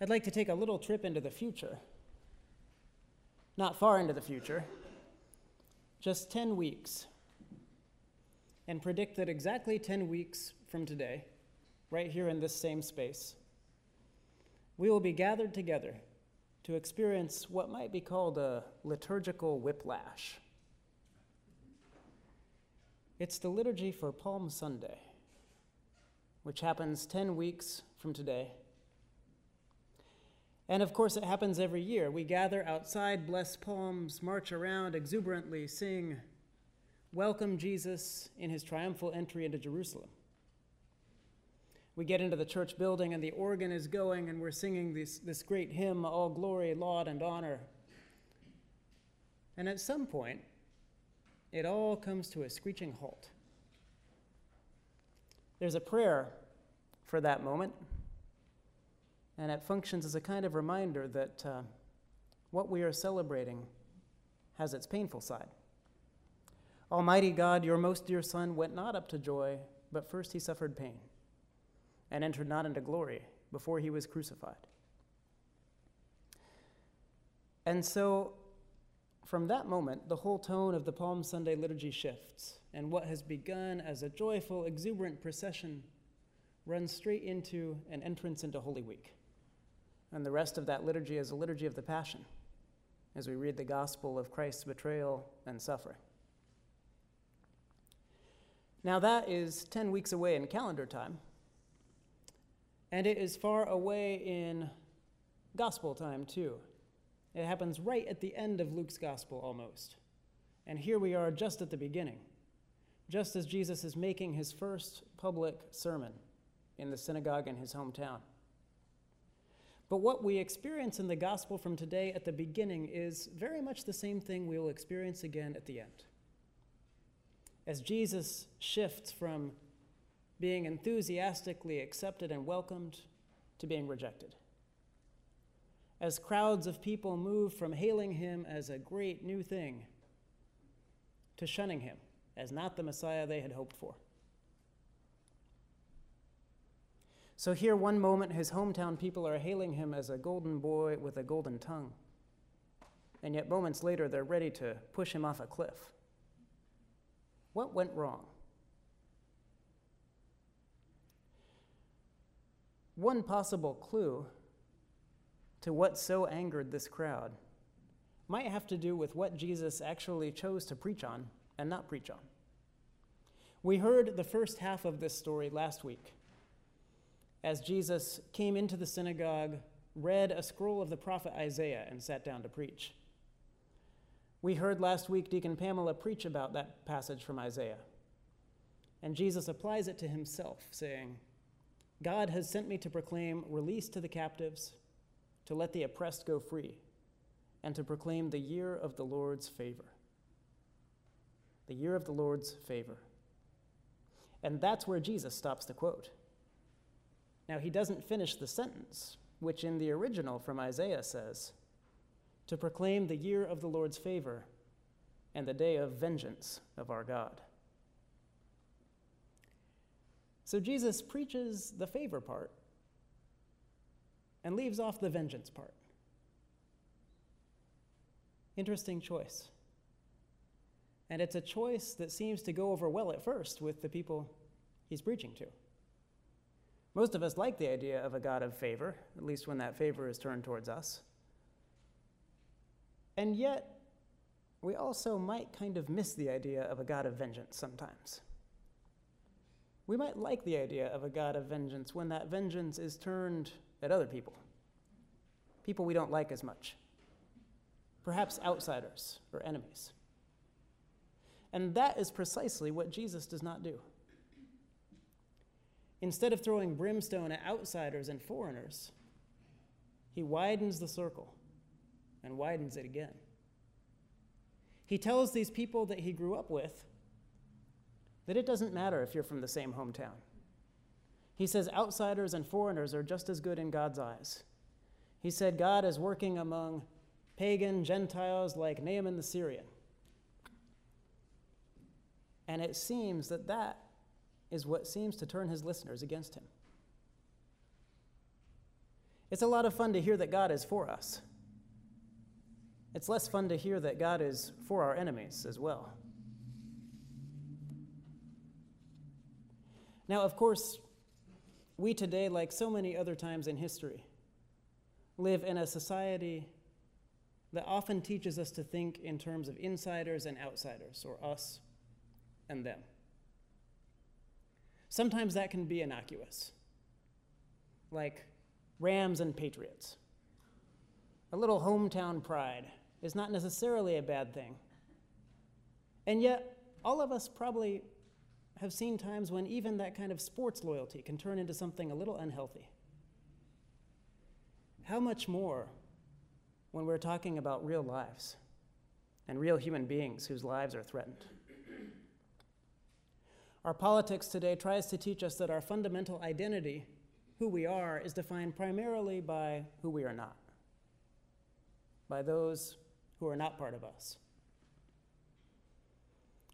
I'd like to take a little trip into the future. Not far into the future, just 10 weeks, and predict that exactly 10 weeks from today, right here in this same space, we will be gathered together to experience what might be called a liturgical whiplash. It's the liturgy for Palm Sunday, which happens 10 weeks from today. And of course, it happens every year. We gather outside, bless palms, march around exuberantly, sing, welcome Jesus in his triumphal entry into Jerusalem. We get into the church building, and the organ is going, and we're singing this, this great hymn, All Glory, Laud, and Honor. And at some point, it all comes to a screeching halt. There's a prayer for that moment, and it functions as a kind of reminder that uh, what we are celebrating has its painful side. Almighty God, your most dear Son, went not up to joy, but first he suffered pain, and entered not into glory before he was crucified. And so from that moment, the whole tone of the Palm Sunday liturgy shifts, and what has begun as a joyful, exuberant procession runs straight into an entrance into Holy Week. And the rest of that liturgy is a liturgy of the Passion, as we read the gospel of Christ's betrayal and suffering. Now, that is 10 weeks away in calendar time, and it is far away in gospel time, too. It happens right at the end of Luke's gospel almost. And here we are just at the beginning, just as Jesus is making his first public sermon in the synagogue in his hometown. But what we experience in the gospel from today at the beginning is very much the same thing we will experience again at the end. As Jesus shifts from being enthusiastically accepted and welcomed to being rejected as crowds of people move from hailing him as a great new thing to shunning him as not the Messiah they had hoped for. So, here, one moment, his hometown people are hailing him as a golden boy with a golden tongue. And yet, moments later, they're ready to push him off a cliff. What went wrong? One possible clue to what so angered this crowd might have to do with what Jesus actually chose to preach on and not preach on. We heard the first half of this story last week as Jesus came into the synagogue, read a scroll of the prophet Isaiah, and sat down to preach. We heard last week Deacon Pamela preach about that passage from Isaiah. And Jesus applies it to himself, saying, God has sent me to proclaim release to the captives to let the oppressed go free, and to proclaim the year of the Lord's favor. The year of the Lord's favor. And that's where Jesus stops the quote. Now, he doesn't finish the sentence, which in the original from Isaiah says, to proclaim the year of the Lord's favor and the day of vengeance of our God. So Jesus preaches the favor part and leaves off the vengeance part. Interesting choice. And it's a choice that seems to go over well at first with the people he's preaching to. Most of us like the idea of a God of favor, at least when that favor is turned towards us. And yet, we also might kind of miss the idea of a God of vengeance sometimes. We might like the idea of a God of vengeance when that vengeance is turned at other people, people we don't like as much, perhaps outsiders or enemies. And that is precisely what Jesus does not do. Instead of throwing brimstone at outsiders and foreigners, he widens the circle and widens it again. He tells these people that he grew up with that it doesn't matter if you're from the same hometown. He says outsiders and foreigners are just as good in God's eyes. He said God is working among pagan Gentiles like Naaman the Syrian. And it seems that that is what seems to turn his listeners against him. It's a lot of fun to hear that God is for us. It's less fun to hear that God is for our enemies as well. Now, of course, we today, like so many other times in history, live in a society that often teaches us to think in terms of insiders and outsiders, or us and them. Sometimes that can be innocuous, like Rams and Patriots. A little hometown pride is not necessarily a bad thing. And yet, all of us probably have seen times when even that kind of sports loyalty can turn into something a little unhealthy. How much more when we're talking about real lives and real human beings whose lives are threatened? Our politics today tries to teach us that our fundamental identity, who we are, is defined primarily by who we are not, by those who are not part of us.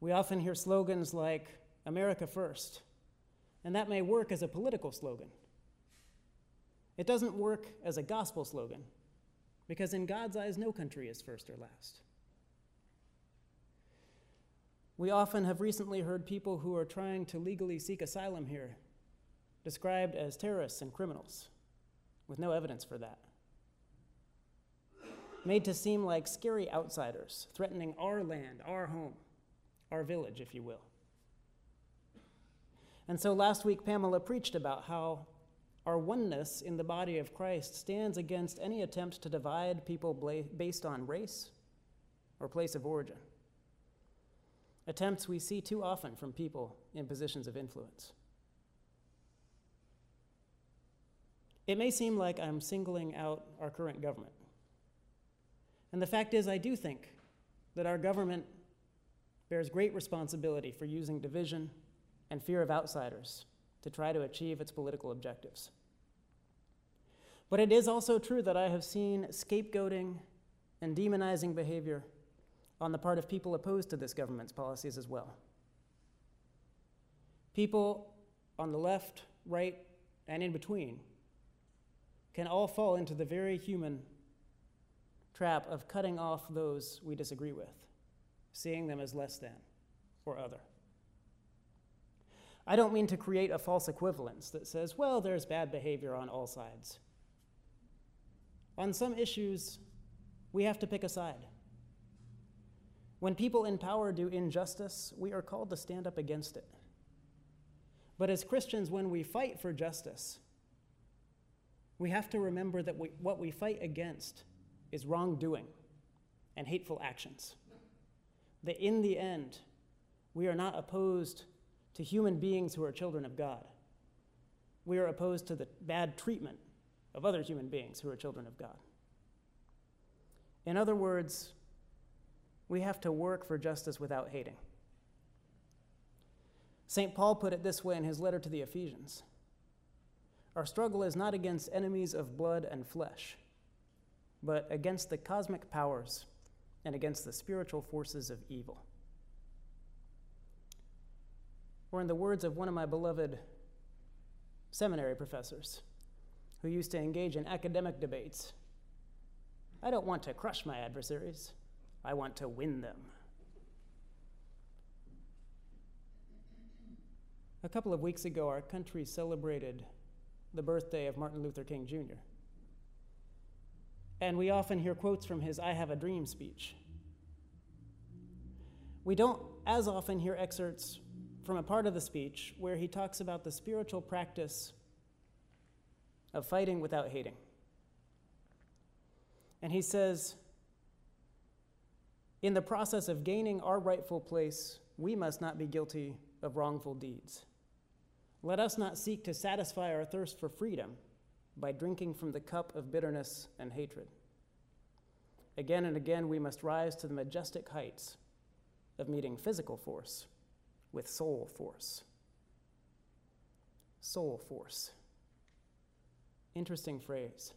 We often hear slogans like, America first. And that may work as a political slogan. It doesn't work as a gospel slogan, because in God's eyes, no country is first or last. We often have recently heard people who are trying to legally seek asylum here described as terrorists and criminals, with no evidence for that. Made to seem like scary outsiders threatening our land, our home, our village, if you will. And so last week, Pamela preached about how our oneness in the body of Christ stands against any attempt to divide people based on race or place of origin. Attempts we see too often from people in positions of influence. It may seem like I'm singling out our current government. And the fact is, I do think that our government bears great responsibility for using division and fear of outsiders to try to achieve its political objectives. But it is also true that I have seen scapegoating and demonizing behavior on the part of people opposed to this government's policies as well. People on the left, right, and in between can all fall into the very human trap of cutting off those we disagree with, seeing them as less than or other. I don't mean to create a false equivalence that says, well, there's bad behavior on all sides. On some issues, we have to pick a side. When people in power do injustice, we are called to stand up against it. But as Christians, when we fight for justice, we have to remember that we, what we fight against is wrongdoing and hateful actions. That in the end, we are not opposed to human beings who are children of God. We are opposed to the bad treatment of other human beings who are children of God. In other words, we have to work for justice without hating. St. Paul put it this way in his letter to the Ephesians Our struggle is not against enemies of blood and flesh, but against the cosmic powers and against the spiritual forces of evil. Or, in the words of one of my beloved seminary professors who used to engage in academic debates, I don't want to crush my adversaries, I want to win them. A couple of weeks ago, our country celebrated the birthday of Martin Luther King Jr. And we often hear quotes from his I Have a Dream speech. We don't as often hear excerpts from a part of the speech where he talks about the spiritual practice of fighting without hating. And he says, in the process of gaining our rightful place, we must not be guilty of wrongful deeds. Let us not seek to satisfy our thirst for freedom by drinking from the cup of bitterness and hatred. Again and again, we must rise to the majestic heights of meeting physical force with soul force. Soul force. Interesting phrase.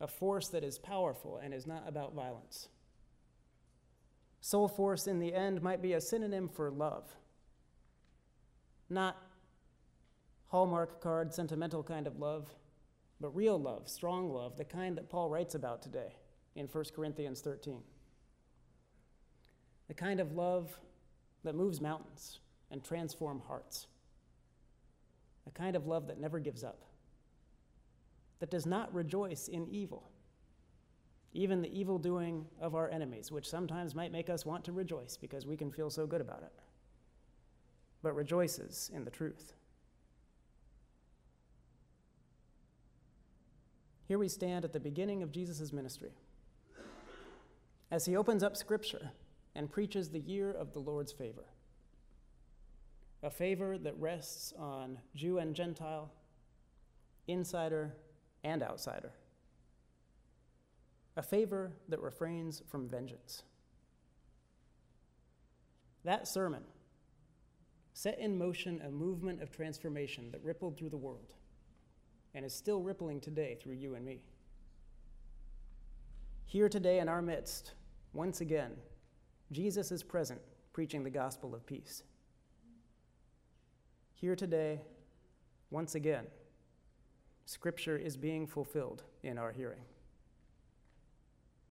A force that is powerful and is not about violence. Soul force, in the end, might be a synonym for love. Not Hallmark card, sentimental kind of love, but real love, strong love, the kind that Paul writes about today in 1 Corinthians 13. The kind of love that moves mountains and transforms hearts. The kind of love that never gives up, that does not rejoice in evil, even the evil doing of our enemies, which sometimes might make us want to rejoice because we can feel so good about it, but rejoices in the truth. Here we stand at the beginning of Jesus' ministry. As he opens up Scripture and preaches the year of the Lord's favor, a favor that rests on Jew and Gentile, insider and outsider, a favor that refrains from vengeance. That sermon set in motion a movement of transformation that rippled through the world and is still rippling today through you and me. Here today in our midst, once again, Jesus is present, preaching the gospel of peace. Here today, once again, Scripture is being fulfilled in our hearing.